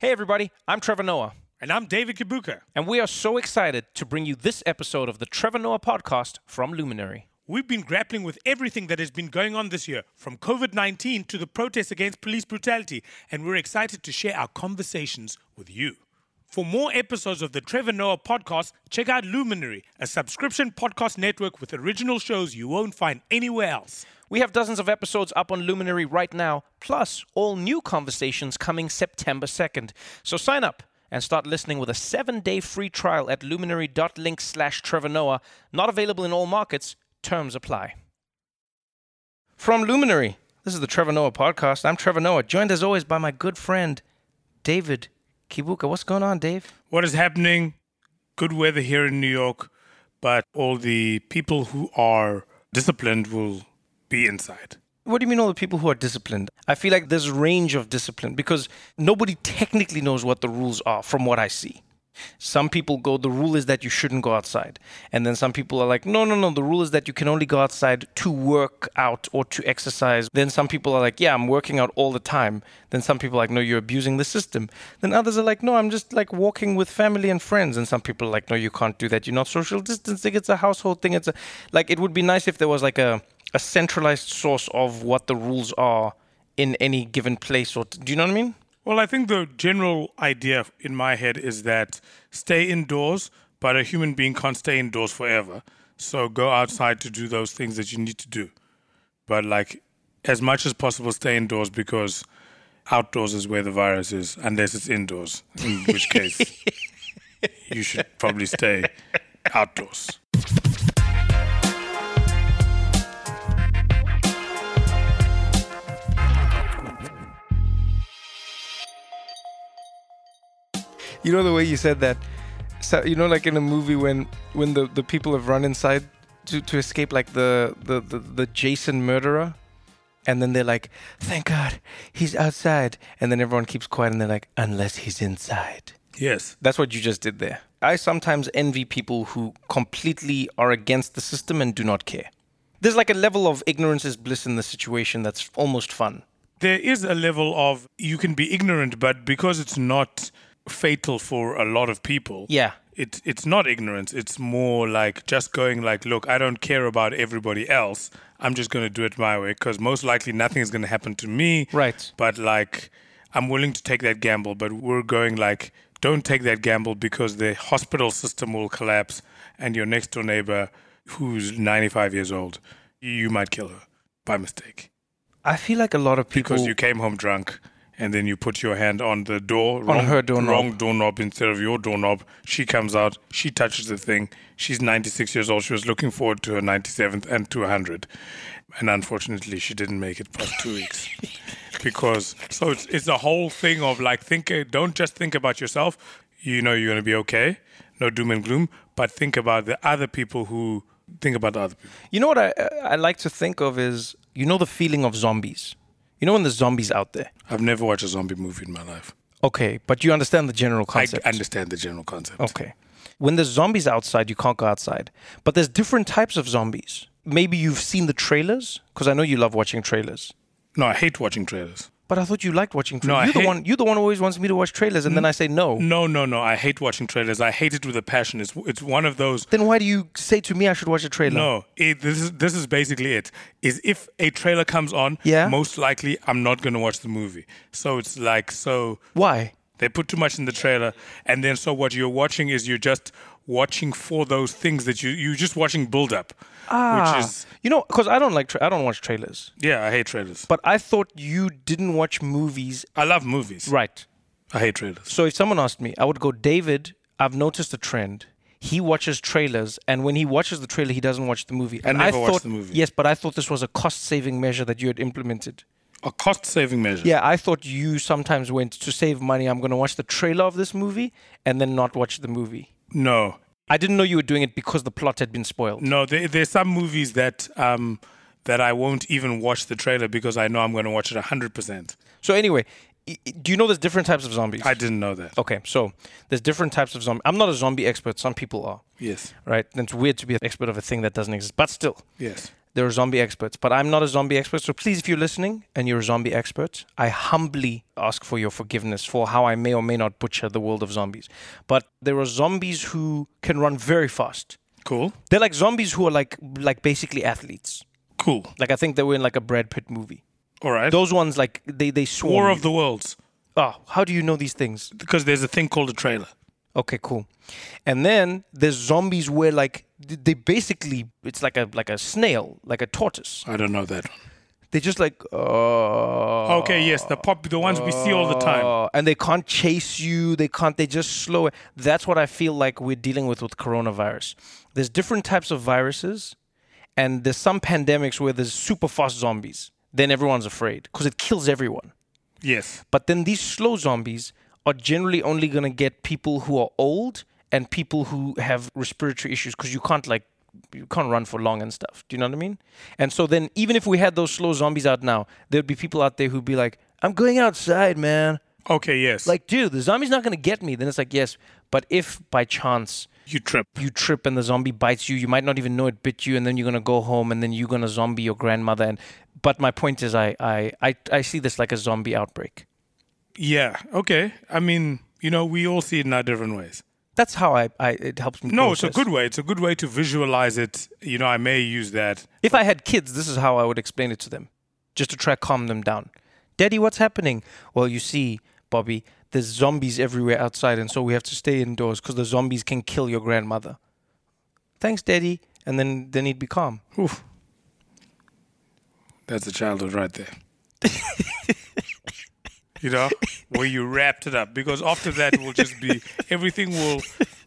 Hey, everybody, I'm Trevor Noah, And I'm David Kibuuka. and we are so excited to bring you this episode of the Trevor Noah podcast from Luminary. We've been grappling with everything that has been going on this year, from COVID 19 to the protests against police brutality, and we're excited to share our conversations with you. For more episodes of the Trevor Noah podcast, check out Luminary, a subscription podcast network with original shows you won't find anywhere else. We have dozens of episodes up on Luminary right now, plus all new conversations coming September 2nd. So sign up and start listening with a seven-day free trial at luminary.link slash Trevor Noah. Not available in all markets. Terms apply. From Luminary, this is the Trevor Noah podcast. I'm Trevor Noah, joined as always by my good friend, David Kibuuka. What's going on, Dave? What is happening? Good weather here in New York, but all the people who are disciplined will be inside. What do you mean all the people who are disciplined? I feel like there's a range of discipline because nobody technically knows what the rules are from what I see. Some people go, the rule is that you shouldn't go outside. And then some people are like, no, no, no, the rule is that you can only go outside to work out or to exercise. Then some people are like, yeah, I'm working out all the time. Then some people are like, no, you're abusing the system. Then others are like, no, I'm just like walking with family and friends. And some people are like, no, you can't do that. You're not social distancing. It's a household thing. It's a, like, it would be nice if there was like a, a centralized source of what the rules are in any given place. Or do you know what I mean? Well, I think the general idea in my head is that stay indoors, but a human being can't stay indoors forever. So go outside to do those things that you need to do. But like as much as possible stay indoors because outdoors is where the virus is, unless it's indoors, in which case you should probably stay outdoors. You know the way you said that. So you know, like in a movie when when the, the people have run inside to, to escape, like the, the, the, the Jason murderer, and then they're like, "Thank God, he's outside," and then everyone keeps quiet, and they're like, "Unless he's inside." Yes. That's what you just did there. I sometimes envy people who completely are against the system and do not care. There's like a level of ignorance is bliss in the situation that's almost fun. there is a level of you can be ignorant, but because it's not fatal for a lot of people, Yeah. it it's not ignorance. It's more like just going like, look, I don't care about everybody else. I'm just going to do it my way because most likely nothing is going to happen to me. Right. But like, I'm willing to take that gamble. But we're going like, don't take that gamble because the hospital system will collapse, and your next door neighbor, who's 95 years old, you might kill her by mistake I feel like a lot of people. because you came home drunk and then you put your hand on the door On her doorknob. wrong doorknob instead of your doorknob. She comes out she touches the thing. She's 96 years old. She was looking forward to her 97th and to 100 and unfortunately she didn't make it past two weeks. Because so it's, it's a whole thing of like think uh, don't just think about yourself. You know you're going to be okay. No doom and gloom. But think about the other people who think about the other people. You know what I I like to think of is you know the feeling of zombies. You know when there's zombies out there. i've never watched a zombie movie in my life Okay, but you understand the general concept. i understand the general concept Okay. When there's zombies outside, you can't go outside. But there's different types of zombies. Maybe you've seen the trailers because I know you love watching trailers. no i hate watching trailers But I thought you liked watching No, trailers. I you're the hate- one. You're the one who always wants me to watch trailers, and then I say no. No, no, no. I hate watching trailers. I hate it with a passion. It's it's one of those. Then why do you say to me I should watch a trailer? No, it, this is this is basically it. Is if a trailer comes on, Yeah. most likely I'm not going to watch the movie. So it's like so Why? they put too much in the trailer, and then so what you're watching is you're just watching for those things that you you're just watching build up, Ah, which is you know, because I don't like. Tra- I don't watch trailers. yeah. I hate trailers. But I thought you didn't watch movies. I love movies. Right. I hate trailers. So if someone asked me, I would go, David, I've noticed a trend. He watches trailers, and when he watches the trailer, he doesn't watch the movie. And never I watch thought, the movie. yes, but I thought this was a cost-saving measure that you had implemented. A cost saving measure. Yeah, I thought you sometimes went to save money. I'm going to watch the trailer of this movie and then not watch the movie. No, I didn't know you were doing it because the plot had been spoiled. No, there, there's some movies that um, that I won't even watch the trailer because I know I'm going to watch it 100%. So anyway, do you know there's different types of zombies? I didn't know that. Okay, so there's different types of zombie. I'm not a zombie expert. Some people are, Yes. right? And it's weird to be an expert of a thing that doesn't exist, but still, Yes. There are zombie experts, but I'm not a zombie expert. So please, if you're listening and you're a zombie expert, I humbly ask for your forgiveness for how I may or may not butcher the world of zombies. But there are zombies who can run very fast. Cool. They're like zombies who are like like basically athletes. Cool. Like I think they were in like a Brad Pitt movie. All right. Those ones like they they swarm. War you. of the Worlds. Oh, how do you know these things? Because there's a thing called a trailer. Okay, cool. And then there's zombies where like they basically it's like a like a snail, like a tortoise. I don't know that one. They just like uh Okay, yes, the pop, the ones we see all the time. uh, and they can't chase you. They can't. They just slow. it. That's what I feel like we're dealing with with coronavirus. There's different types of viruses, and there's some pandemics where there's super fast zombies. Then everyone's afraid because it kills everyone. Yes. But then these slow zombies are generally only going to get people who are old and people who have respiratory issues because you can't like you can't run for long and stuff. Do you know what I mean? And so then even if we had those slow zombies out now, there'd be people out there who'd be like, "I'm going outside, man." Okay, yes. Like, dude, the zombie's not going to get me. Then it's like, yes, but if by chance you trip. you trip and the zombie bites you, you might not even know it bit you, and then you're gonna go home and then you're gonna zombie your grandmother. And but my point is, I I I, I see this like a zombie outbreak. Yeah. Okay. I mean, you know, we all see it in our different ways. That's how I, I it helps me. No, it's a good way. It's a good way to visualize it. You know, I may use that. If I had kids, this is how I would explain it to them, just to try to calm them down. Daddy, what's happening? Well, you see, Bobby, there's zombies everywhere outside, and so we have to stay indoors because the zombies can kill your grandmother. Thanks, Daddy. And then then he'd be calm. Oof. That's a childhood right there. you know, where you wrapped it up. Because after that will just be everything will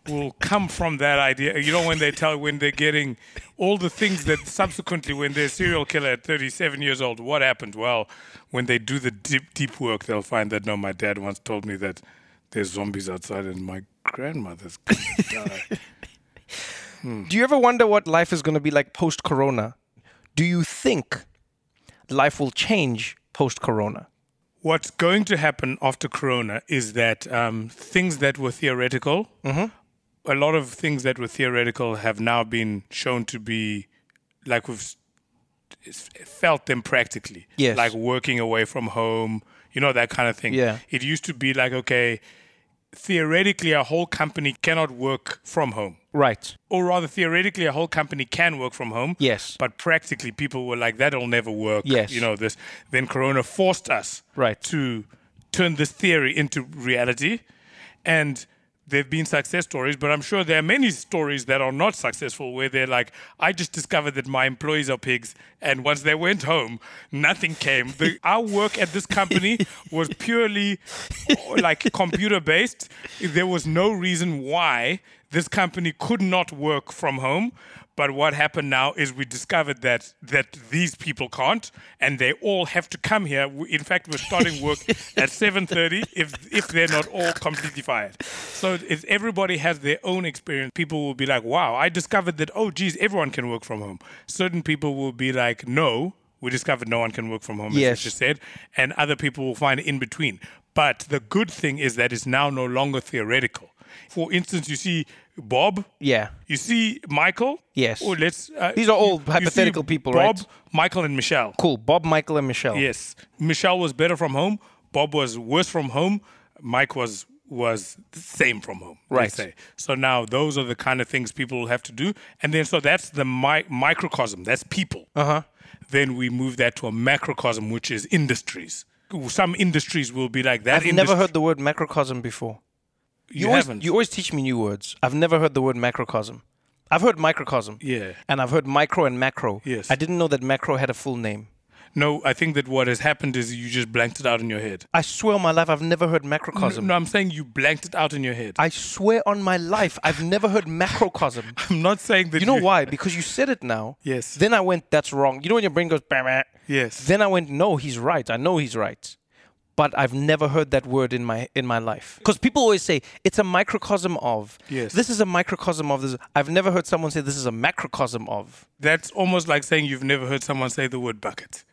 will come from that idea. You know, when they tell when they're getting all the things that subsequently when they're serial killer at 37 years old, what happened? Well, when they do the deep deep work, they'll find that no, my dad once told me that there's zombies outside and my grandmother's gonna die. Hmm. Do you ever wonder what life is going to be like post corona? Do you think life will change post corona? What's going to happen after Corona is that um, things that were theoretical, a lot of things that were theoretical have now been shown to be like we've felt them practically. Yes. Like working away from home, you know, that kind of thing. Yeah. It used to be like, okay, theoretically, a whole company cannot work from home. Right. Or rather, theoretically, a whole company can work from home. Yes. But practically, people were like, that'll never work. Yes. You know, this. Then Corona forced us Right. to turn this theory into reality. And there have been success stories, but I'm sure there are many stories that are not successful where they're like, I just discovered that my employees are pigs. And once they went home, nothing came. The, our work at this company was purely like computer based. There was no reason why this company could not work from home. But what happened now is we discovered that that these people can't, and they all have to come here. In fact, we're starting work at seven thirty if if they're not all completely fired. So if everybody has their own experience, people will be like, "Wow, I discovered that. Oh, geez, everyone can work from home." Certain people will be like, "No, we discovered no one can work from home." As Yes. you just said, and other people will find in between. But the good thing is that it's now no longer theoretical. For instance, you see Bob, Yeah. you see Michael? Yes. Or let's. Uh, These are all you hypothetical people, Bob, right? Bob, Michael, and Michelle. Cool. Bob, Michael, and Michelle. Yes. Michelle was better from home. Bob was worse from home. Mike was was the same from home. Right. Say. So now those are the kind of things people will have to do, and then so that's the mi- microcosm. That's people. Uh Uh-huh. Then we move that to a macrocosm, which is industries. Some industries will be like that. I've never heard the word macrocosm before. You, always, haven't. You always teach me new words. I've never heard the word macrocosm. I've heard microcosm. Yeah. And I've heard micro and macro. Yes. I didn't know that macro had a full name. no, I think that what has happened is you just blanked it out in your head. I swear on my life, I've never heard macrocosm. No, I'm saying you blanked it out in your head. I swear on my life, I've never heard macrocosm. I'm not saying that You know why? Because you said it now. Yes. Then I went, that's wrong. You know when your brain goes, bah, bah. Yes. Then I went, no, he's right. I know he's right. But I've never heard that word in my in my life. Because people always say it's a microcosm of. Yes. This is a microcosm of this. I've never heard someone say this is a macrocosm of. That's almost like saying you've never heard someone say the word bucket.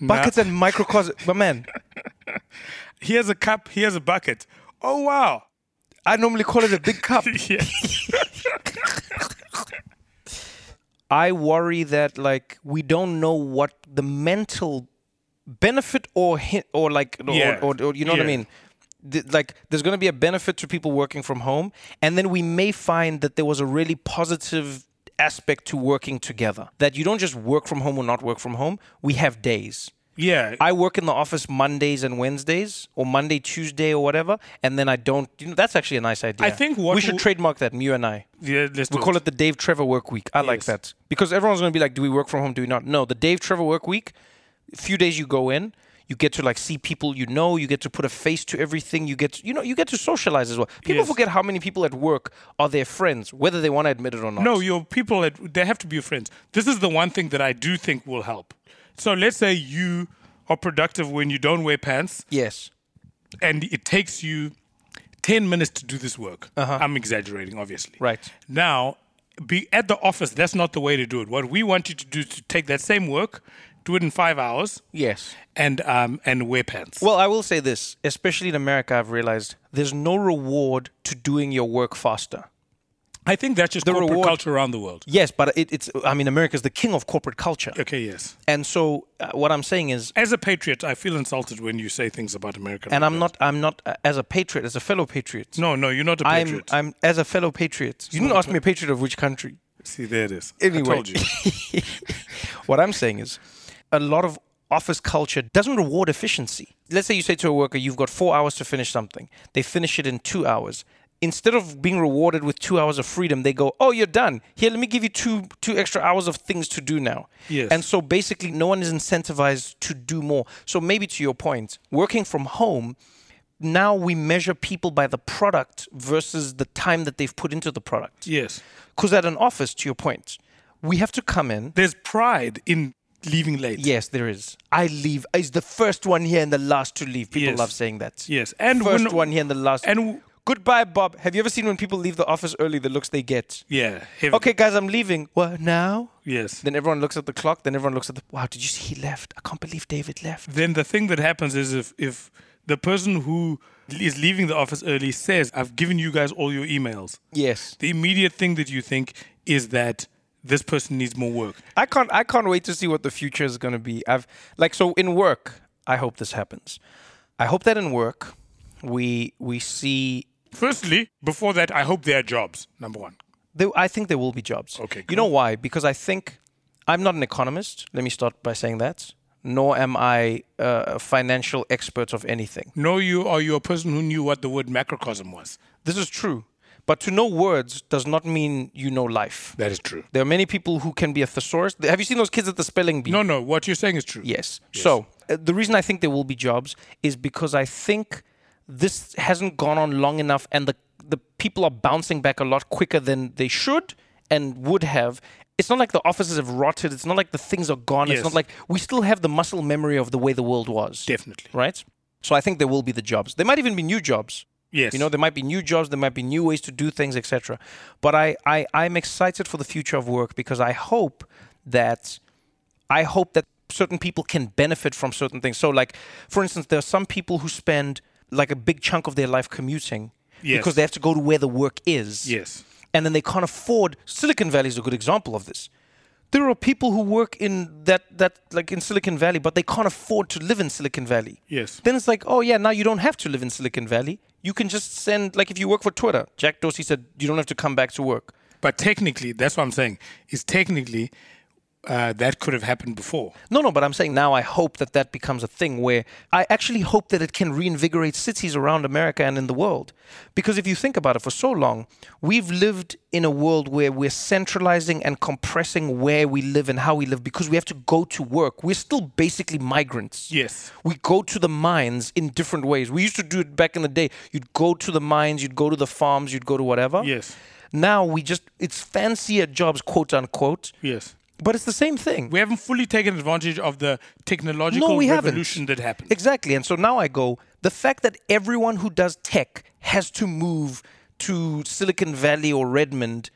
Buckets and microcosm. But man, Here's a cup, here's a bucket. Oh, wow. I normally call it a big cup. I worry that like we don't know what the mental benefit or hit or like or- Yeah. or, or, you know what I mean. Like there's going to be a benefit to people working from home and then we may find that there was a really positive aspect to working together that you don't just work from home or not work from home we have days Yeah. I work in the office Mondays and Wednesdays, or Monday, Tuesday, or whatever, and then I don't. You know, that's actually a nice idea. I think what we should w- trademark that, you and I. yeah, let's We call it the Dave Trevor Work Week. I like that because everyone's going to be like, "Do we work from home? Do we not?" No, the Dave Trevor Work Week. A few days you go in, you get to like see people you know. You get to put a face to everything. You get, to, you know, you get to socialize as well. People Yes. forget how many people at work are their friends, whether they want to admit it or not. No, your people, that- they have to be your friends. This is the one thing that I do think will help. So let's say you are productive when you don't wear pants Yes. and it takes you 10 minutes to do this work. I'm exaggerating, obviously. Uh-huh. Right. Now, be at the office, that's not the way to do it. What we want you to do is to take that same work, do it in five hours, Yes. and um, and wear pants. Well, I will say this, especially in America, I've realized there's no reward to doing your work faster. I think that's just the corporate reward- culture around the world. Yes, but it, it's, I mean, America's the king of corporate culture. Okay, yes. And so uh, what I'm saying is, As a patriot, I feel insulted when you say things about America. and I'm not, I'm not, uh, as a patriot, as a fellow patriot, No, no, you're not a I'm, patriot. I'm, as a fellow patriot, you didn't ask me a patriot of which country. See, there it is. Anyway. I told you. what I'm saying is, a lot of office culture doesn't reward efficiency. Let's say you say to a worker, you've got four hours to finish something. They finish it in two hours. Instead of being rewarded with two hours of freedom, they go, "Oh, you're done. Here, let me give you two two extra hours of things to do now." Yes. And so basically, no one is incentivized to do more. So maybe to your point, working from home, now we measure people by the product versus the time that they've put into the product. Yes. Because at an office, to your point, we have to come in. There's pride in leaving late. Yes, there is. I leave. Is the first one here and the last to leave. People Yes. love saying that. Yes. And First when- one here and the last. And w- goodbye, Bob. Have you ever seen when people leave the office early? The looks they get. yeah. heavy. Okay, guys, I'm leaving. What now? Yes. Then everyone looks at the clock. Then everyone looks at the. Wow, did you see he left? I can't believe David left. Then the thing that happens is if if the person who is leaving the office early says, "I've given you guys all your emails," Yes. the immediate thing that you think is that this person needs more work. I can't. I can't wait to see what the future is going to be. I've like so in work. I hope this happens. I hope that in work, we we see Firstly, before that, I hope there are jobs. Number one. There, I think there will be jobs. Okay, You know why? Because I think I'm not an economist. Let me start by saying that. Nor am I uh, a financial expert of anything. No, you are you a person who knew what the word macrocosm was. This is true. But to know words does not mean you know life. That is true. There are many people who can be a thesaurus. Have you seen those kids at the spelling bee? No, no, what you're saying is true. Yes. So uh, the reason I think there will be jobs is because I think this hasn't gone on long enough, and the the people are bouncing back a lot quicker than they should and would have. It's not like the offices have rotted. It's not like the things are gone. It's not like we still have the muscle memory of the way the world was. Definitely. Right. So I think there will be the jobs. There might even be new jobs. Yes. You know, there might be new jobs, there might be new ways to do things, etc. But I, I, I'm excited for the future of work because I hope that I hope that certain people can benefit from certain things. So, like, for instance, there are some people who spend like a big chunk of their life commuting Yes. because they have to go to where the work is. Yes. And then they can't afford. Silicon Valley is a good example of this. There are people who work in that, that like in Silicon Valley, but they can't afford to live in Silicon Valley. Yes. Then it's like, oh yeah, now you don't have to live in Silicon Valley. You can just send like if you work for Twitter, Jack Dorsey said you don't have to come back to work. But technically, that's what I'm saying. Is technically uh, that could have happened before. No, no, but I'm saying now I hope that that becomes a thing where I actually hope that it can reinvigorate cities around America and in the world. Because if you think about it, for so long, we've lived in a world where we're centralizing and compressing where we live and how we live because we have to go to work. We're still basically migrants. Yes. We go to the mines in different ways. We used to do it back in the day. You'd go to the mines, you'd go to the farms, you'd go to whatever. Yes. Now we just, it's fancier jobs, quote unquote, Yes. But it's the same thing. We haven't fully taken advantage of the technological No, we haven't. revolution that happened. Exactly. And so now I go, the fact that everyone who does tech has to move to Silicon Valley or Redmond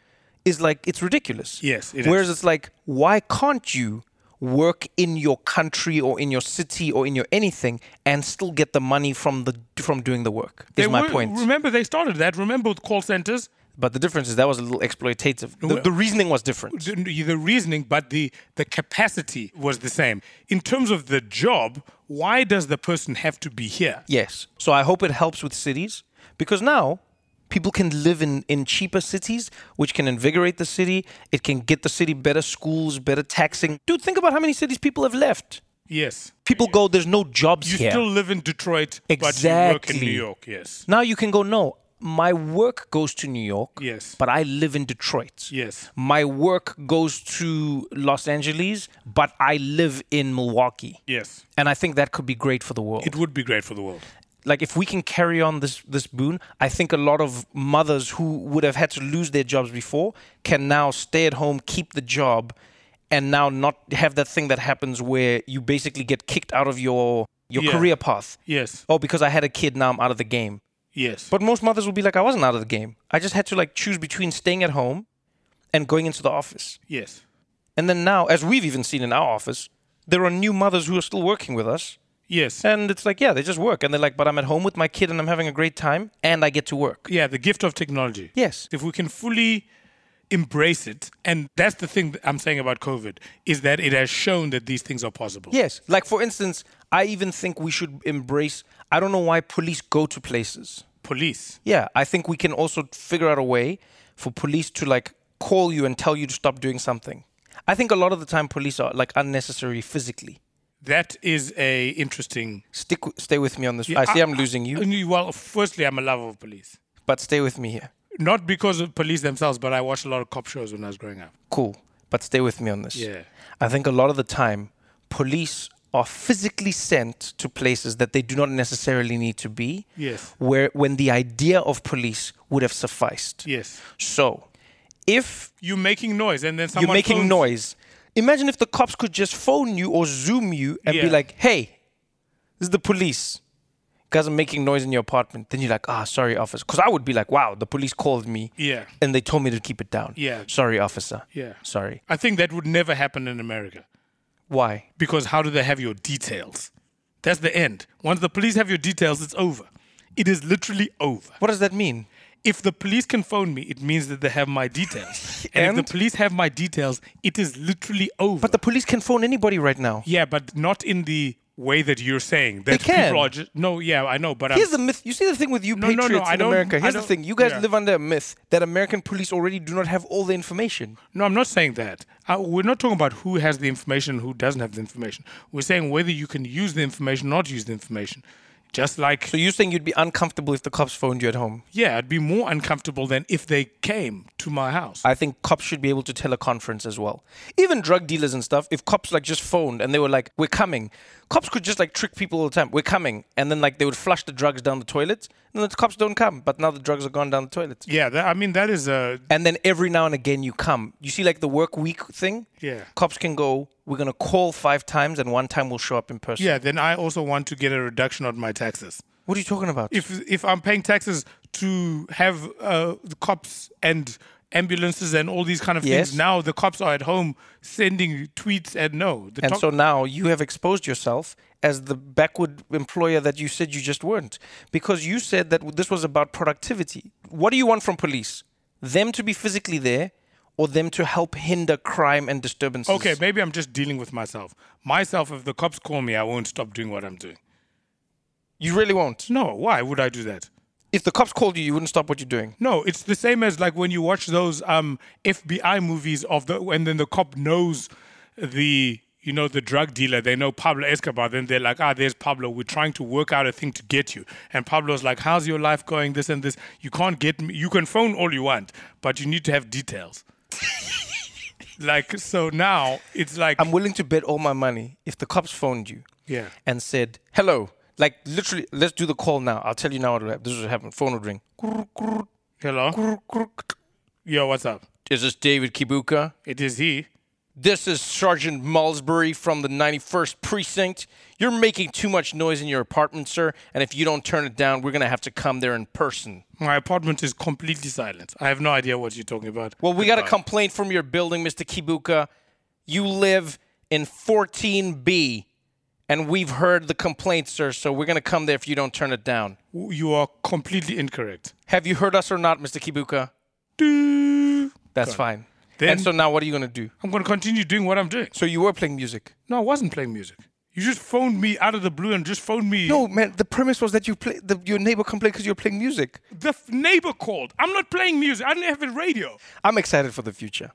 is like, it's ridiculous. Yes, it Whereas is. it's like, why can't you work in your country or in your city or in your anything and still get the money from the from doing the work? Is They my were- point. Remember, they started that. Remember with call centers? But the difference is that was a little exploitative. The, the reasoning was different. the the reasoning, but the the capacity was the same. In terms of the job, why does the person have to be here? Yes. So I hope it helps with cities because now people can live in, in cheaper cities, which can invigorate the city. It can get the city better schools, better taxing. Dude, think about how many cities people have left. Yes. People go, there's no jobs You here. still live in Detroit, but you work in New York. Yes. now you can go, no, my work goes to New York, Yes. but I live in Detroit. Yes. My work goes to Los Angeles, but I live in Milwaukee. Yes. And I think that could be great for the world. It would be great for the world. like if we can carry on this this boon, I think a lot of mothers who would have had to lose their jobs before can now stay at home, keep the job, and now not have that thing that happens where you basically get kicked out of your your Yeah. career path. Yes. Oh, because I had a kid, now I'm out of the game. Yes. But most mothers will be like, I wasn't out of the game. I just had to like choose between staying at home and going into the office. yes. And then now, as we've even seen in our office, there are new mothers who are still working with us. Yes. And it's like, yeah, they just work. And they're like, but I'm at home with my kid and I'm having a great time and I get to work. Yeah, the gift of technology. Yes. If we can fully embrace it, and that's the thing that I'm saying about COVID, is that it has shown that these things are possible. Yes. Like, for instance, I even think we should embrace, I don't know why police go to places. Police. Yeah. I think we can also figure out a way for police to like call you and tell you to stop doing something. I think a lot of the time police are like unnecessary physically. That is a interesting. Stick, stay with me on this. I see I'm losing you, you. Well, firstly, I'm a lover of police. but stay with me here. Not because of police themselves, but I watched a lot of cop shows when I was growing up. Cool. But stay with me on this. Yeah. I think a lot of the time, police are physically sent to places that they do not necessarily need to be. Yes. Where when the idea of police would have sufficed. Yes. So, if you're making noise, and then someone you're making phones- noise, imagine if the cops could just phone you or zoom you and be like, "Hey, this is the police." Guys are making noise in your apartment. Then you're like, "Ah, sorry, officer." Because I would be like, "Wow, the police called me." Yeah. And they told me to keep it down. Yeah. Sorry, officer. Yeah. Sorry. I think that would never happen in America. Why? Because how do they have your details? That's the end. Once the police have your details, it's over. It is literally over. What does that mean? If the police can phone me, it means that they have my details. and, And? if the police have my details, it is literally over. But the police can phone anybody right now. yeah, but not in the way that you're saying. That can. people are just no. Yeah, I know, but Here's I'm, the myth. You see the thing with you No, no, no, patriots I in America. Here's the thing. You guys yeah. live under a myth that American police already do not have all the information. no, I'm not saying that. Uh, we're not talking about who has the information, who doesn't have the information. We're saying whether you can use the information, or not use the information. Just like So you're saying you'd be uncomfortable if the cops phoned you at home? yeah, I'd be more uncomfortable than if they came to my house. I think cops should be able to teleconference as well. Even drug dealers and stuff. If cops like just phoned and they were like, "We're coming," cops could just like trick people all the time. We're coming, and then like they would flush the drugs down the toilet, and the cops don't come. But now the drugs are gone down the toilet. yeah, that, I mean that is a And then every now and again you come. You see like the work week thing. Yeah. Cops can go. We're gonna call five times, and one time we'll show up in person. yeah. Then I also want to get a reduction on my taxes. What are you talking about? If if I'm paying taxes to have uh, the cops and ambulances and all these kind of Yes. things, now the cops are at home sending tweets and no. The and top- so now you have exposed yourself as the backward employer that you said you just weren't. Because you said that this was about productivity. What do you want from police? Them to be physically there or them to help hinder crime and disturbances? okay, maybe I'm just dealing with myself. Myself, if the cops call me, I won't stop doing what I'm doing. You really won't. No, why would I do that? If the cops called you, you wouldn't stop what you're doing. No, it's the same as like when you watch those um, FBI movies of the and then the cop knows the you know the drug dealer. They know Pablo Escobar. Then they're like, ah, there's Pablo. We're trying to work out a thing to get you. And Pablo's like, how's your life going? This and this. You can't get me. You can phone all you want, but you need to have details. like so now it's like I'm willing to bet all my money if the cops phoned you yeah and said, hello, like literally, let's do the call now. I'll tell you now what will happen. This is what happened. Phone would ring. hello yo what's up Is this David Kibuuka? it is he This is Sergeant Malsbury from the 91st Precinct. You're making too much noise in your apartment, sir, and if you don't turn it down, we're going to have to come there in person. my apartment is completely silent I have no idea what you're talking about Well, we got a uh, complaint from your building, Mr. Kibuuka. You live in 14B, and we've heard the complaint, sir, so we're going to come there if you don't turn it down. you are completely incorrect Have you heard us or not, Mr. Kibuuka? Do. That's fine. Then- and so now what are you gonna do? I'm going to continue doing what I'm doing. So you were playing music. No, I wasn't playing music. You just phoned me out of the blue and just phoned me. No, man. The premise was that you play. The, your neighbor complained because you're playing music. The f- neighbor called. I'm not playing music. I didn't have a radio. I'm excited for the future.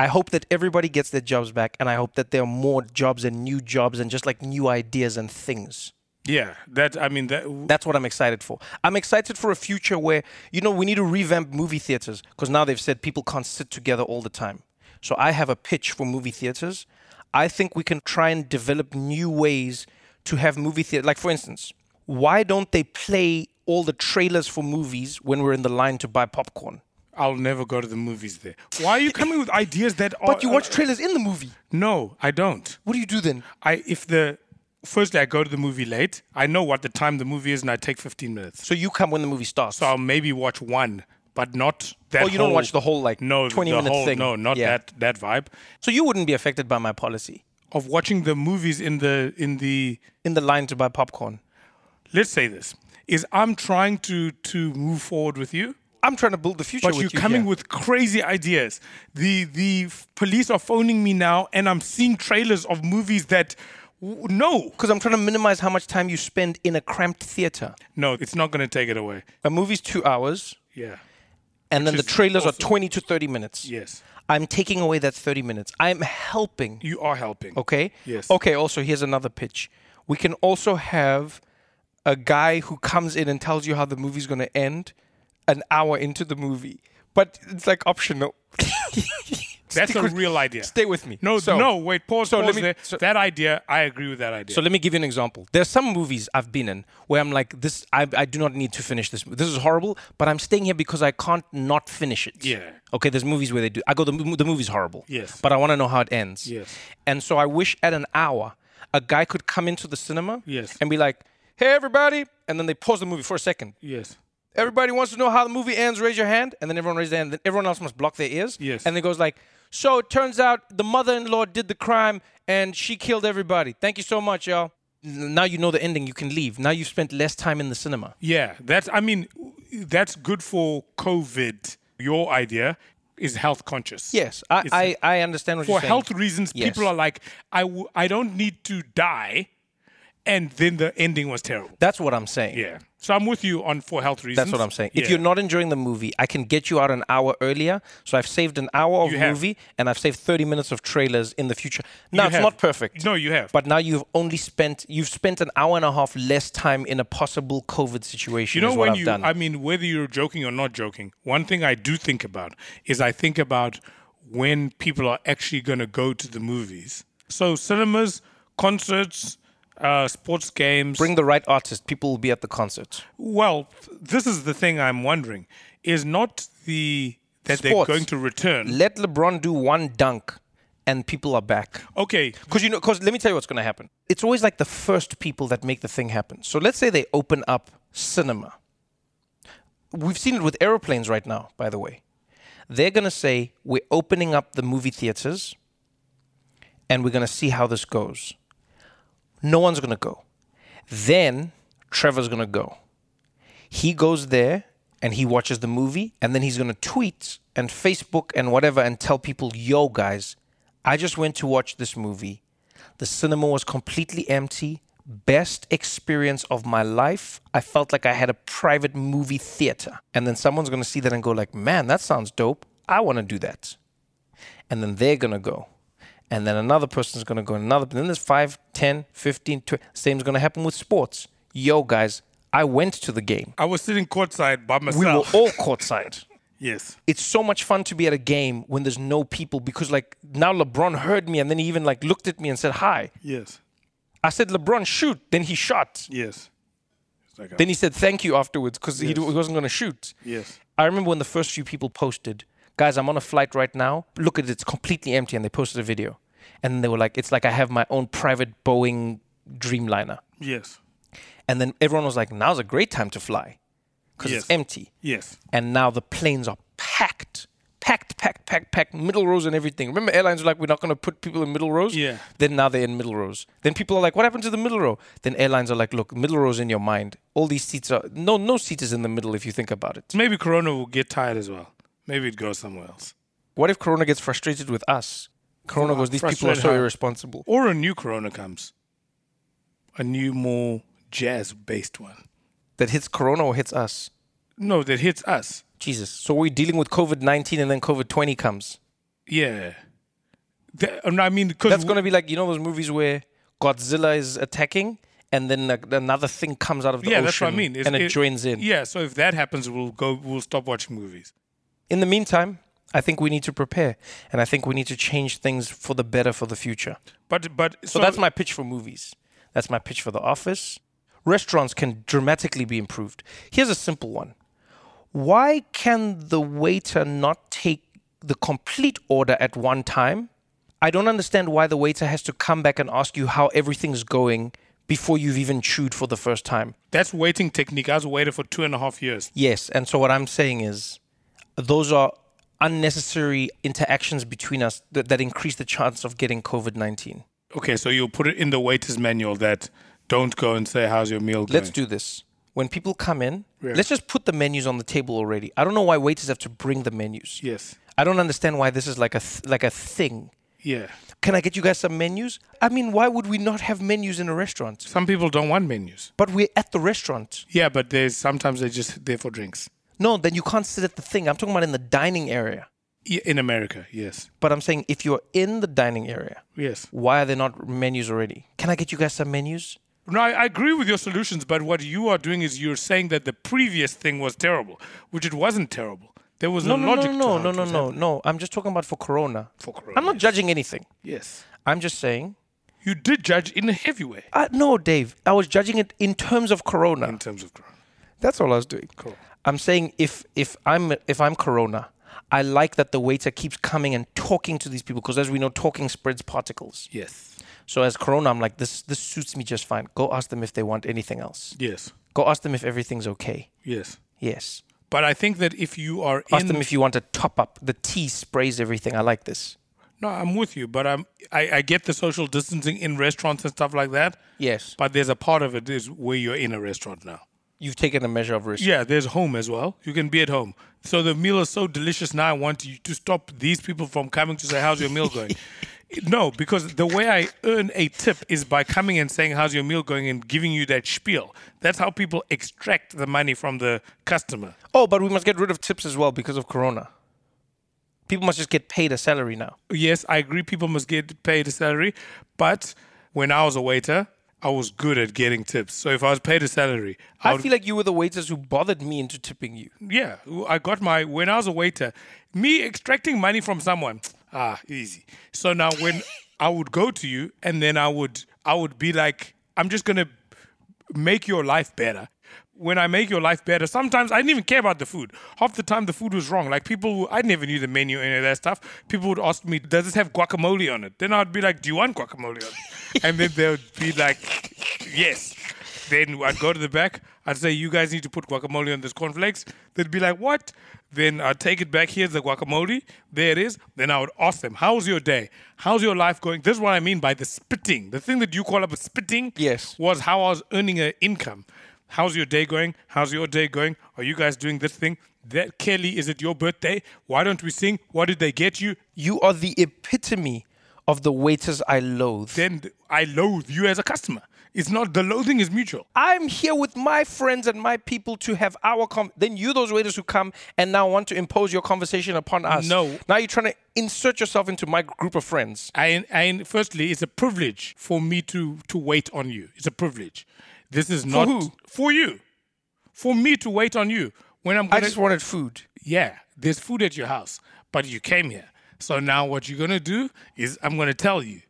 I hope that everybody gets their jobs back, and I hope that there are more jobs and new jobs and just like new ideas and things. Yeah, that I mean that. That's what I'm excited for. I'm excited for a future where, you know, we need to revamp movie theaters because now they've said people can't sit together all the time. So I have a pitch for movie theaters. I think we can try and develop new ways to have movie theater. Like, for instance, why don't they play all the trailers for movies when we're in the line to buy popcorn? I'll never go to the movies there. Why are you coming with ideas that are? But you watch trailers in the movie. No, I don't. What do you do then? I if the firstly I go to the movie late. I know what the time the movie is, and I take 15 minutes. So you come when the movie starts. So I'll maybe watch one, but not that. Oh, you don't whole- watch the whole, like, no 20 the minute whole, thing. No, not Yeah. that that vibe so you wouldn't be affected by my policy of watching the movies in the in the. in the line to buy popcorn. Let's say this is I'm trying to to move forward with you. I'm trying to build the future But you're you coming here. with crazy ideas. The the f- police are phoning me now, and I'm seeing trailers of movies that w- no, Because I'm trying to minimize how much time you spend in a cramped theater. no, it's not going to take it away. A movie's two hours, Yeah. and then the trailers awesome. are 20 to 30 minutes. Yes. I'm taking away that 30 minutes. I'm helping. You are helping. Okay? Yes. Okay, also, here's another pitch. We can also have a guy who comes in and tells you how the movie's going to end an hour into the movie. But it's like optional. That's a with- real idea. Stay with me. No, So- no, wait, pause, so let pause me- there. so- that idea, I agree with that idea. So let me give you an example. There's some movies I've been in where I'm like, this, I, I do not need to finish this. This is horrible, but I'm staying here because I can't not finish it. Yeah. Okay, there's movies where they do. I go, the, the movie's horrible. Yes. But I want to know how it ends. Yes. And so I wish at an hour, a guy could come into the cinema Yes. and be like, hey, everybody. And then they pause the movie for a second. yes. Everybody wants to know how the movie ends. Raise your hand, and then everyone raises their hand. Then everyone else must block their ears. Yes. And then it goes like, "So it turns out the mother-in-law did the crime, and she killed everybody. Thank you so much, y'all. Now you know the ending. You can leave. Now you've spent less time in the cinema. Yeah, that's, I mean, that's good for COVID. Your idea is health conscious. Yes, I I, I understand what For you're saying. health reasons, Yes. people are like, I, w- I don't need to die. And then the ending was terrible. That's what I'm saying. Yeah. So I'm with you on for health reasons. That's what I'm saying. If you're not enjoying the movie, I can get you out an hour earlier. So I've saved an hour of You have. movie and I've saved 30 minutes of trailers in the future. Now You it's have. not perfect. No, you have. But now you've only spent you've spent an hour and a half less time in a possible COVID situation. You know when I've you, done. I mean, whether you're joking or not joking, one thing I do think about is I think about when people are actually going to go to the movies. So cinemas, concerts, uh, sports games. Bring the right artist, people will be at the concert. well, this is the thing I'm wondering: is not the that Sports. they're going to return? Let LeBron do one dunk and people are back. Okay, Because you know, because let me tell you what's going to happen. It's always like the first people that make the thing happen. So let's say they open up cinema. We've seen it with aeroplanes right now, by the way. They're going to say, We're opening up the movie theaters and we're going to see how this goes. No one's going to go. Then Trevor's going to go. He goes there and he watches the movie and then he's going to tweet and Facebook and whatever and tell people, yo, guys, I just went to watch this movie. The cinema was completely empty. Best experience of my life. I felt like I had a private movie theater. And then someone's going to see that and go like, "Man, that sounds dope. I want to do that." And then they're going to go. And then another person is going to go. Another. Then there's 5, 10, 15, 20. Same's going to happen with sports. Yo, guys, I went to the game. I was sitting courtside by myself. We were all courtside yes. it's so much fun to be at a game when there's no people because like now LeBron heard me and then he even like looked at me and said hi. Yes. I said LeBron shoot, then he shot. Yes. Like Then he said thank you afterwards because he, d- he wasn't going to shoot. yes. I remember when the first few people posted, guys, I'm on a flight right now. Look at it, it's completely empty, and they posted a video, and they were like, it's like I have my own private Boeing Dreamliner, Yes. and then everyone was like, now's a great time to fly because it's empty. Yes. and now the planes are packed, packed, packed, packed, packed, middle rows and everything. Remember, airlines were like, we're not going to put people in middle rows. Yeah. Then now they're in middle rows. Then people are like, what happened to the middle row? Then airlines are like, look, middle rows in your mind. All these seats are no, no seat is in the middle if you think about it. Maybe Corona will get tired as well. Maybe it goes somewhere else. What if Corona gets frustrated with us? Corona goes, these people are so irresponsible. Or a new Corona comes. A new, more jazz based one. That hits Corona or hits us? No, that hits us. Jesus. So we're dealing with COVID 19 and then COVID 20 comes. Yeah. That- I mean, That's going to be like, you know, those movies where Godzilla is attacking and then another thing comes out of the yeah, ocean that's what I mean. It's- and it, joins in. Yeah, so if that happens, we'll go. We'll stop watching movies. In the meantime, I think we need to prepare and I think we need to change things for the better for the future. But but So that's my pitch for movies. That's my pitch for The Office. Restaurants can dramatically be improved. Here's a simple one. Why can the waiter not take the complete order at one time? I don't understand why the waiter has to come back and ask you how everything's going before you've even chewed for the first time. that's waiting technique. I was a waiter for two and a half years. Yes, and so what I'm saying is those are unnecessary interactions between us that, that increase the chance of getting COVID 19. Okay, so you'll put it in the waiter's manual that don't go and say how's your meal going. Let's do this. When people come in, let's just put the menus on the table already. I don't know why waiters have to bring the menus. Yes. I don't understand why this is like a th- like a thing. Yeah. Can I get you guys some menus? I mean, why would we not have menus in a restaurant? Some people don't want menus. But we're at the restaurant. Yeah, but there's sometimes they're just there for drinks. No, then you can't sit at the thing. I'm talking about in the dining area. In America, yes. But I'm saying if you're in the dining area, Yes. why are there not menus already? Can I get you guys some menus? No, I, I agree with your solutions, but what you are doing is you're saying that the previous thing was terrible, which it wasn't terrible. There was No, no, no, logic no, to how no, it no, was no, no. I'm just talking about for Corona. For Corona, I'm not yes. judging anything. Yes. I'm just saying. You did judge in a heavy way Uh, no, Dave. I was judging it in terms of Corona. in terms of Corona. That's all I was doing. Cool. I'm saying if if I'm if I'm Corona, I like that the waiter keeps coming and talking to these people because as we know, talking spreads particles. Yes. So as Corona, I'm like this this suits me just fine. Go ask them if they want anything else. Yes. Go ask them if everything's okay. Yes. Yes. But I think that if you are Ask them if you want a top up. The tea sprays everything. I like this. No, I'm with you, but I'm I, I get the social distancing in restaurants and stuff like that. Yes. But there's a part of it is where you're in a restaurant now. You've taken a measure of risk. Yeah, there's home as well. You can be at home. So the meal is so delicious now. I want you to stop these people from coming to say, "How's your meal going?" no, because the way I earn a tip is by coming and saying, "How's your meal going?" and giving you that spiel. That's how people extract the money from the customer. Oh, but we must get rid of tips as well because of Corona. People must just get paid a salary now. Yes, I agree. People must get paid a salary, but when I was a waiter, I was good at getting tips. So if I was paid a salary, I I would feel like you were the waiters who bothered me into tipping you. Yeah, I got my when I was a waiter, me extracting money from someone, ah, easy. So now when I would go to you and then I would I would be like, I'm just gonna make your life better. When I make your life better, sometimes I didn't even care about the food. Half the time the food was wrong. Like people, I never knew the menu and any of that stuff. People would ask me, "Does this have guacamole on it?" Then I'd be like, "Do you want guacamole on it?" and then they would be like, "Yes." Then I'd go to the back. I'd say, "You guys need to put guacamole on this cornflakes." They'd be like, "What?" Then I'd take it back. Here's the guacamole. There it is. Then I would ask them, "How's your day? How's your life going?" This is what I mean by the spitting. The thing that you call up a spitting, Yes. was how I was earning an income. How's your day going? How's your day going? Are you guys doing this thing? That Kelly, is it your birthday? Why don't we sing? What did they get you? You are the epitome of the waiters I loathe. Then I loathe you as a customer. It's not the loathing is mutual. I'm here with my friends and my people to have our com. Then you, those waiters who come and now want to impose your conversation upon us. No. Now you're trying to insert yourself into my group of friends. I, I firstly, it's a privilege for me to to wait on you. It's a privilege. This is not who? for you. For me to wait on you when I'm I gonna just wanted food. yeah, there's food at your house, but you came here. So now what you're gonna do is I'm gonna tell you.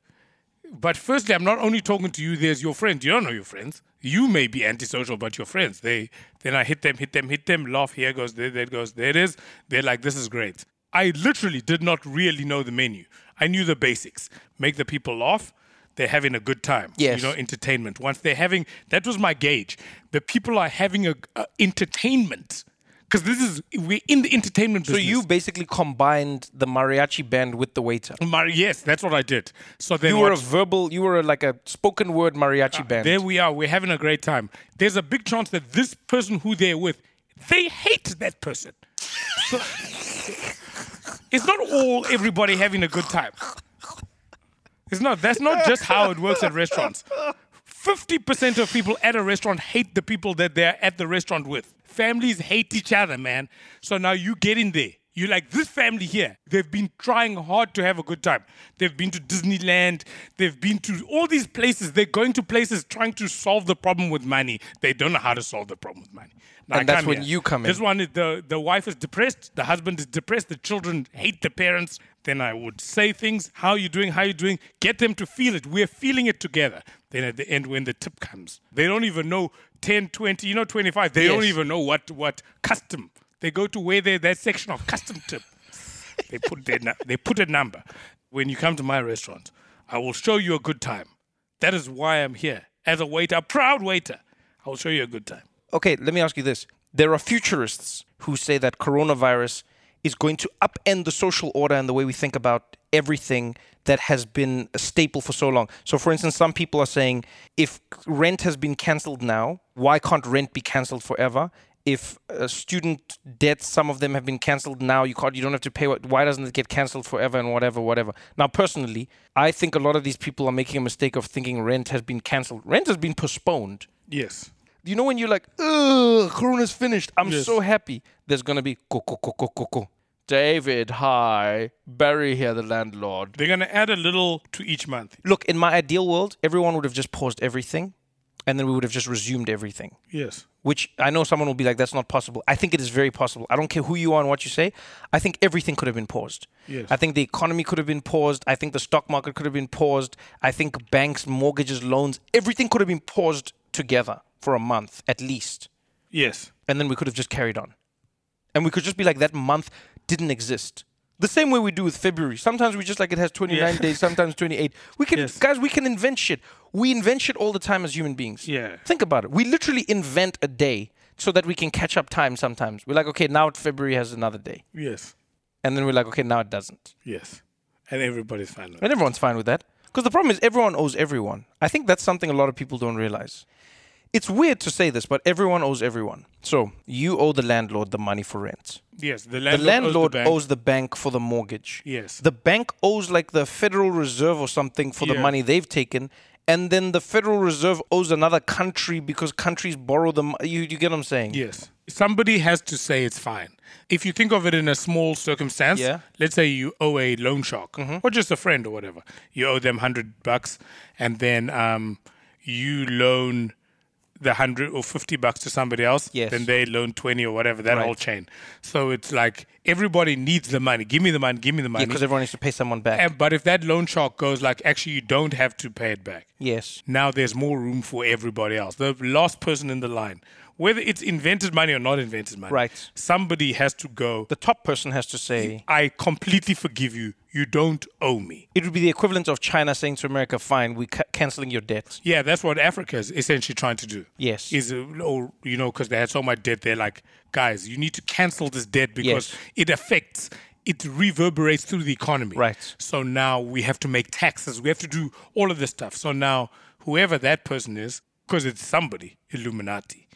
But firstly, I'm not only talking to you. There's your friends. You don't know your friends. You may be antisocial, but your friends. They then I hit them, hit them, hit them. Laugh here goes there, there goes there it is. They're like, this is great. I literally did not really know the menu. I knew the basics. Make the people laugh. They're having a good time. Yes. You know, entertainment. Once they're having, that was my gauge. The people are having a, a entertainment because this is we're in the entertainment So you basically combined the mariachi band with the waiter. Mar- yes, that's what I did. So then You were a verbal, you were like a spoken word mariachi ah, band. there we are. We're having a great time. There's a big chance that this person who they're with, they hate that person. So, it's not all everybody having a good time. It's not. That's not just how it works at restaurants. 50% of people at a restaurant hate the people that they're at the restaurant with. Families hate each other, man. So now you get in there. You're like, this family here, they've been trying hard to have a good time. They've been to Disneyland. They've been to all these places. They're going to places trying to solve the problem with money. They don't know how to solve the problem with money. Now And I that's when here. you come in. This one the, the wife is depressed. The husband is depressed. The children hate the parents. Then I would say things. How you doing? How you doing? Get them to feel it. We're feeling it together. Then at the end, when the tip comes, they don't even know 10, 20, you know, 25. They don't even know what, what custom. They go to where they that section of custom tip. they put their, they put a number. When you come to my restaurant, I will show you a good time. That is why I'm here. As a waiter, a proud waiter, I will show you a good time. okay, let me ask you this. There are futurists who say that coronavirus is going to upend the social order and the way we think about everything that has been a staple for so long. So, for instance, some people are saying if rent has been cancelled now, why can't rent be cancelled forever? If uh, student debts, some of them have been cancelled now, you can't, you don't have to pay. What, why doesn't it get cancelled forever and whatever, whatever? Now, personally, I think a lot of these people are making a mistake of thinking rent has been cancelled. Rent has been postponed Yes. Do you know when you're like, ugh, Corona's finished. I'm Yes. so happy. There's gonna be co co co co co co. David, hi. Barry here, the landlord. They're going to add a little to each month. Look, in my ideal world, everyone would have just paused everything, and then we would have just resumed everything. Yes. Which I know someone will be like, that's not possible. I think it is very possible. I don't care who you are and what you say. I think everything could have been paused. Yes. I think the economy could have been paused. I think the stock market could have been paused. I think banks, mortgages, loans, everything could have been paused together for a month at least. Yes. and then we could have just carried on. And we could just be like, that month didn't exist. The same way we do with February. Sometimes we just like it has 29 Yeah. days, sometimes 28. We can, Yes. guys, we can invent shit. We invent shit all the time as human beings. Yeah. Think about it. We literally invent a day so that we can catch up time sometimes. We're like, okay, now February has another day. Yes. And then we're like, okay, now it doesn't. Yes. And everybody's fine with it. And everyone's fine with that. Because the problem is everyone owes everyone. I think that's something a lot of people don't realize. It's weird to say this, but everyone owes everyone. So you owe the landlord the money for rent. Yes. The The landlord, landlord owes the bank. owes the bank for the mortgage. Yes. The bank owes like the Federal Reserve or something for the money they've taken. And then the Federal Reserve owes another country because countries borrow them. You, you get what I'm saying? Yes. Somebody has to say it's fine. If you think of it in a small circumstance, Yeah. Mm-hmm. let's say you owe a loan shark or just a friend or whatever. You owe them 100 bucks and then um, you loan the 100 or 50 bucks to somebody else. Yes. Then they loan 20 or whatever, that Right. whole chain. So it's like everybody needs the money. Give me the money, give me the money. Because everyone needs to pay someone back. and, but if that loan shark goes like, actually, you don't have to pay it back. yes. Now there's more room for everybody else. The last person in the line, whether it's invented money or not invented money, Right. Somebody has to go. The top person has to say, I completely forgive you. You don't owe me. it would be the equivalent of China saying to America, fine, we're ca- canceling your debt. Yeah, that's what Africa is essentially trying to do. Yes. Is uh, or you know because they had so much debt, they're like, guys, you need to cancel this debt because Yes. it affects. It reverberates through the economy. Right. So now we have to make taxes. We have to do all of this stuff. So now whoever that person is, because it's somebody, Illuminati,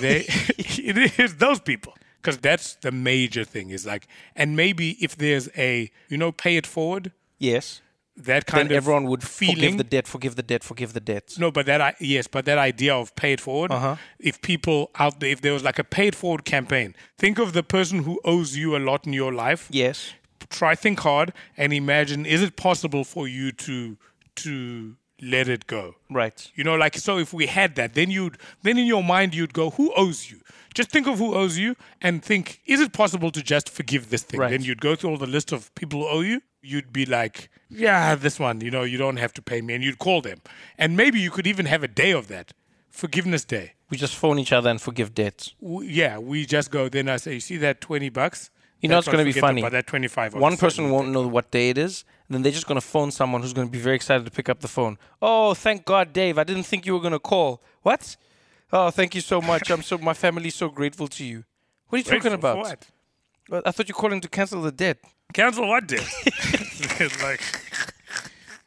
they it is those people. Because that's the major thing is like, and maybe if there's a you know pay it forward, Yes. that kind Then of everyone would feeling forgive the debt, forgive the debt, forgive the debt. no, but that I yes, but that idea of pay it forward. Uh-huh. If people out there, if there was like a pay it forward campaign, think of the person who owes you a lot in your life. Yes. Try think hard and imagine: is it possible for you to to let it go? Right. You know, like so. If we had that, then you'd then in your mind you'd go, who owes you? Just think of who owes you and think, is it possible to just forgive this thing? Right. Then you'd go through all the list of people who owe you. You'd be like, yeah, this one, you know, you don't have to pay me, and you'd call them, and maybe you could even have a day of that, forgiveness day. We just phone each other and forgive debts. W- Yeah, we just go. Then I say, you see that twenty bucks? You know it's going to be funny. About that twenty-five. One person won't know what day it is, and then they're just going to phone someone who's going to be very excited to pick up the phone. Oh, thank God, Dave! I didn't think you were going to call. What? Oh, thank you so much. I'm so my family's so grateful to you. What are you talking about? What? Well, I thought you were calling to cancel the debt. Cancel what debt? Like,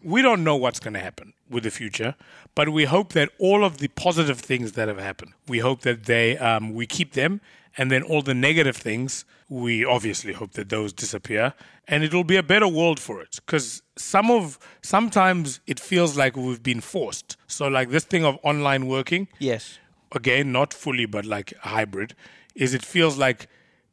we don't know what's going to happen with the future, but we hope that all of the positive things that have happened, we hope that they um, we keep them, and then all the negative things, we obviously hope that those disappear, and it'll be a better world for it. Because some of sometimes it feels like we've been forced. So like this thing of online working, Yes. again, not fully, but like hybrid, is it feels like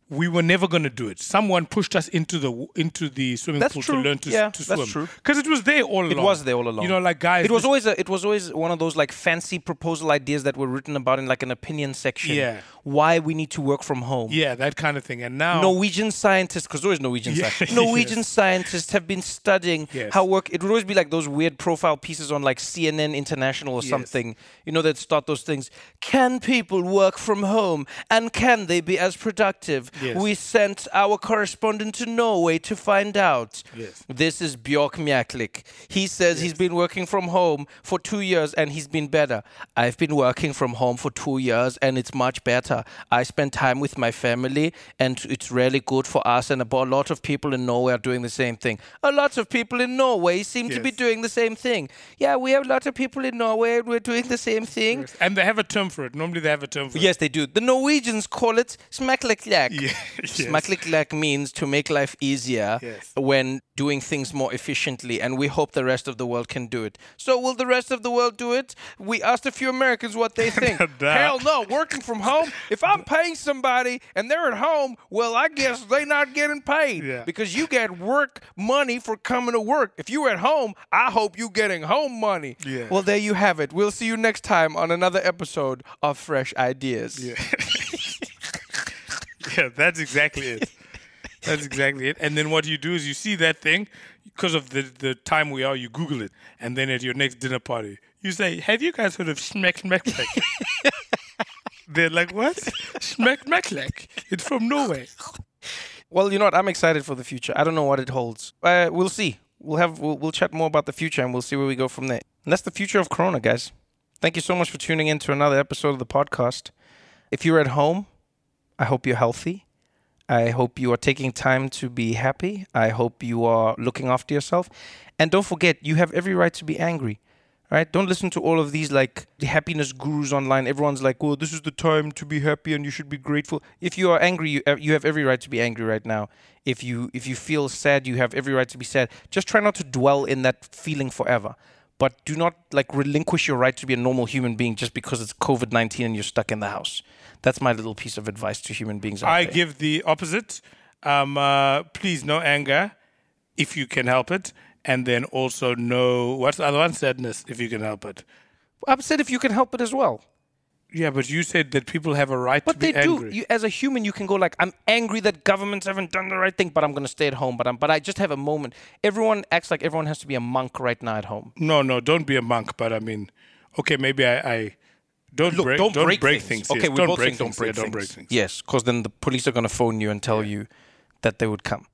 we were never going to do it. Someone pushed us into the into the swimming That's pool true. to learn to, Yeah, to that's swim true. because it was there all along. It was there all along. You know, like guys, It was always a, it was always one of those like fancy proposal ideas that were written about in like an opinion section. Yeah. Why we need to work from home. yeah, that kind of thing. And now, Norwegian scientists, because there is Norwegian Yeah, scientists. Norwegian yes. scientists have been studying Yes. how work. It would always be like those weird profile pieces on like CNN International or Yes. something. You know that start those things. Can people work from home and can they be as productive? We sent our correspondent to Norway to find out. Yes. This is Björk Mjaklik. He says he's been working from home for two years and he's been better. I've been working from home for two years and it's much better. I spend time with my family and it's really good for us. And a lot of people in Norway are doing the same thing. A lot of people in Norway seem to be doing the same thing. Yeah, we have a lot of people in Norway and we're doing the same thing. and they have a term for it. Normally, they have a term for it. Yes, they do. The Norwegians call it smakliklak. it. Yeah, yes. Smakliklak means to make life easier Yes. when doing things more efficiently, and we hope the rest of the world can do it. So, will the rest of the world do it? We asked a few Americans what they think. Hell no, working from home. If I'm paying somebody and they're at home, well, I guess they're not getting paid Yeah. because you get work money for coming to work. If you're at home, I hope you're getting home money. Yeah. Well, there you have it. We'll see you next time on another episode of Fresh Ideas. Yeah. yeah, that's exactly it. That's exactly it. And then what you do is you see that thing because of the, the time we are, you Google it, and then at your next dinner party, you say, "Have you guys heard of Schmeck Schmecklek?" They're like, "What? Schmeck? It's from Norway." Well, you know what? I'm excited for the future. I don't know what it holds. Uh, we'll see. We'll have we'll, we'll chat more about the future and we'll see where we go from there. And that's the future of Corona, guys. Thank you so much for tuning in to another episode of the podcast. If you're at home, I hope you're healthy. I hope you are taking time to be happy. I hope you are looking after yourself. And don't forget, you have every right to be angry. Right? Don't listen to all of these like the happiness gurus online. Everyone's like, "Oh, this is the time to be happy and you should be grateful." If you are angry, you, uh, you have every right to be angry right now. If you if you feel sad, you have every right to be sad. Just try not to dwell in that feeling forever. But do not like relinquish your right to be a normal human being just because it's COVID nineteen and you're stuck in the house. That's my little piece of advice to human beings out I there. give the opposite. Um, uh, please, no anger, if you can help it, and then also no what's the other one? Sadness, if you can help it. I'm said if you can help it as well. Yeah, but you said that people have a right But to be angry. But they do. You, as a human, you can go like, "I'm angry that governments haven't done the right thing, but I'm going to stay at home." But I'm, but I just have a moment. Everyone acts like everyone has to be a monk right now at home. No, no, don't be a monk. But I mean, okay, maybe I, I don't Look, break, don't, break, things. things. yes. Okay, we don't both break think don't break yeah, things. Don't break things. Yes, because then the police are going to phone you and tell you that they would come.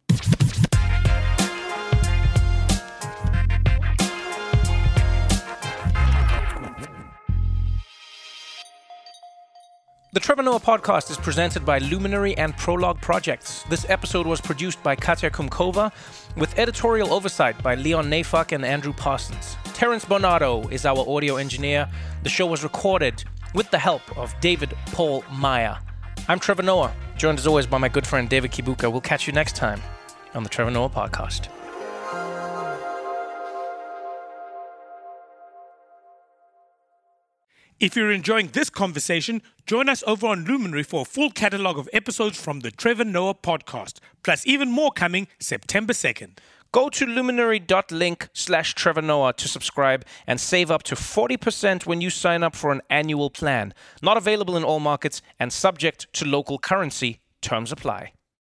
The Trevor Noah podcast is presented by Luminary and Prologue Projects. This episode was produced by Katya Kumkova with editorial oversight by Leon Nafak and Andrew Parsons. Terence Bonardo is our audio engineer. The show was recorded with the help of David Paul Meyer. I'm Trevor Noah, joined as always by my good friend David Kibuuka. We'll catch you next time on the Trevor Noah podcast. If you're enjoying this conversation, join us over on Luminary for a full catalog of episodes from the Trevor Noah podcast, plus even more coming September 2nd. Go to luminary.link slash Trevor Noah to subscribe and save up to 40% when you sign up for an annual plan. Not available in all markets and subject to local currency. Terms apply.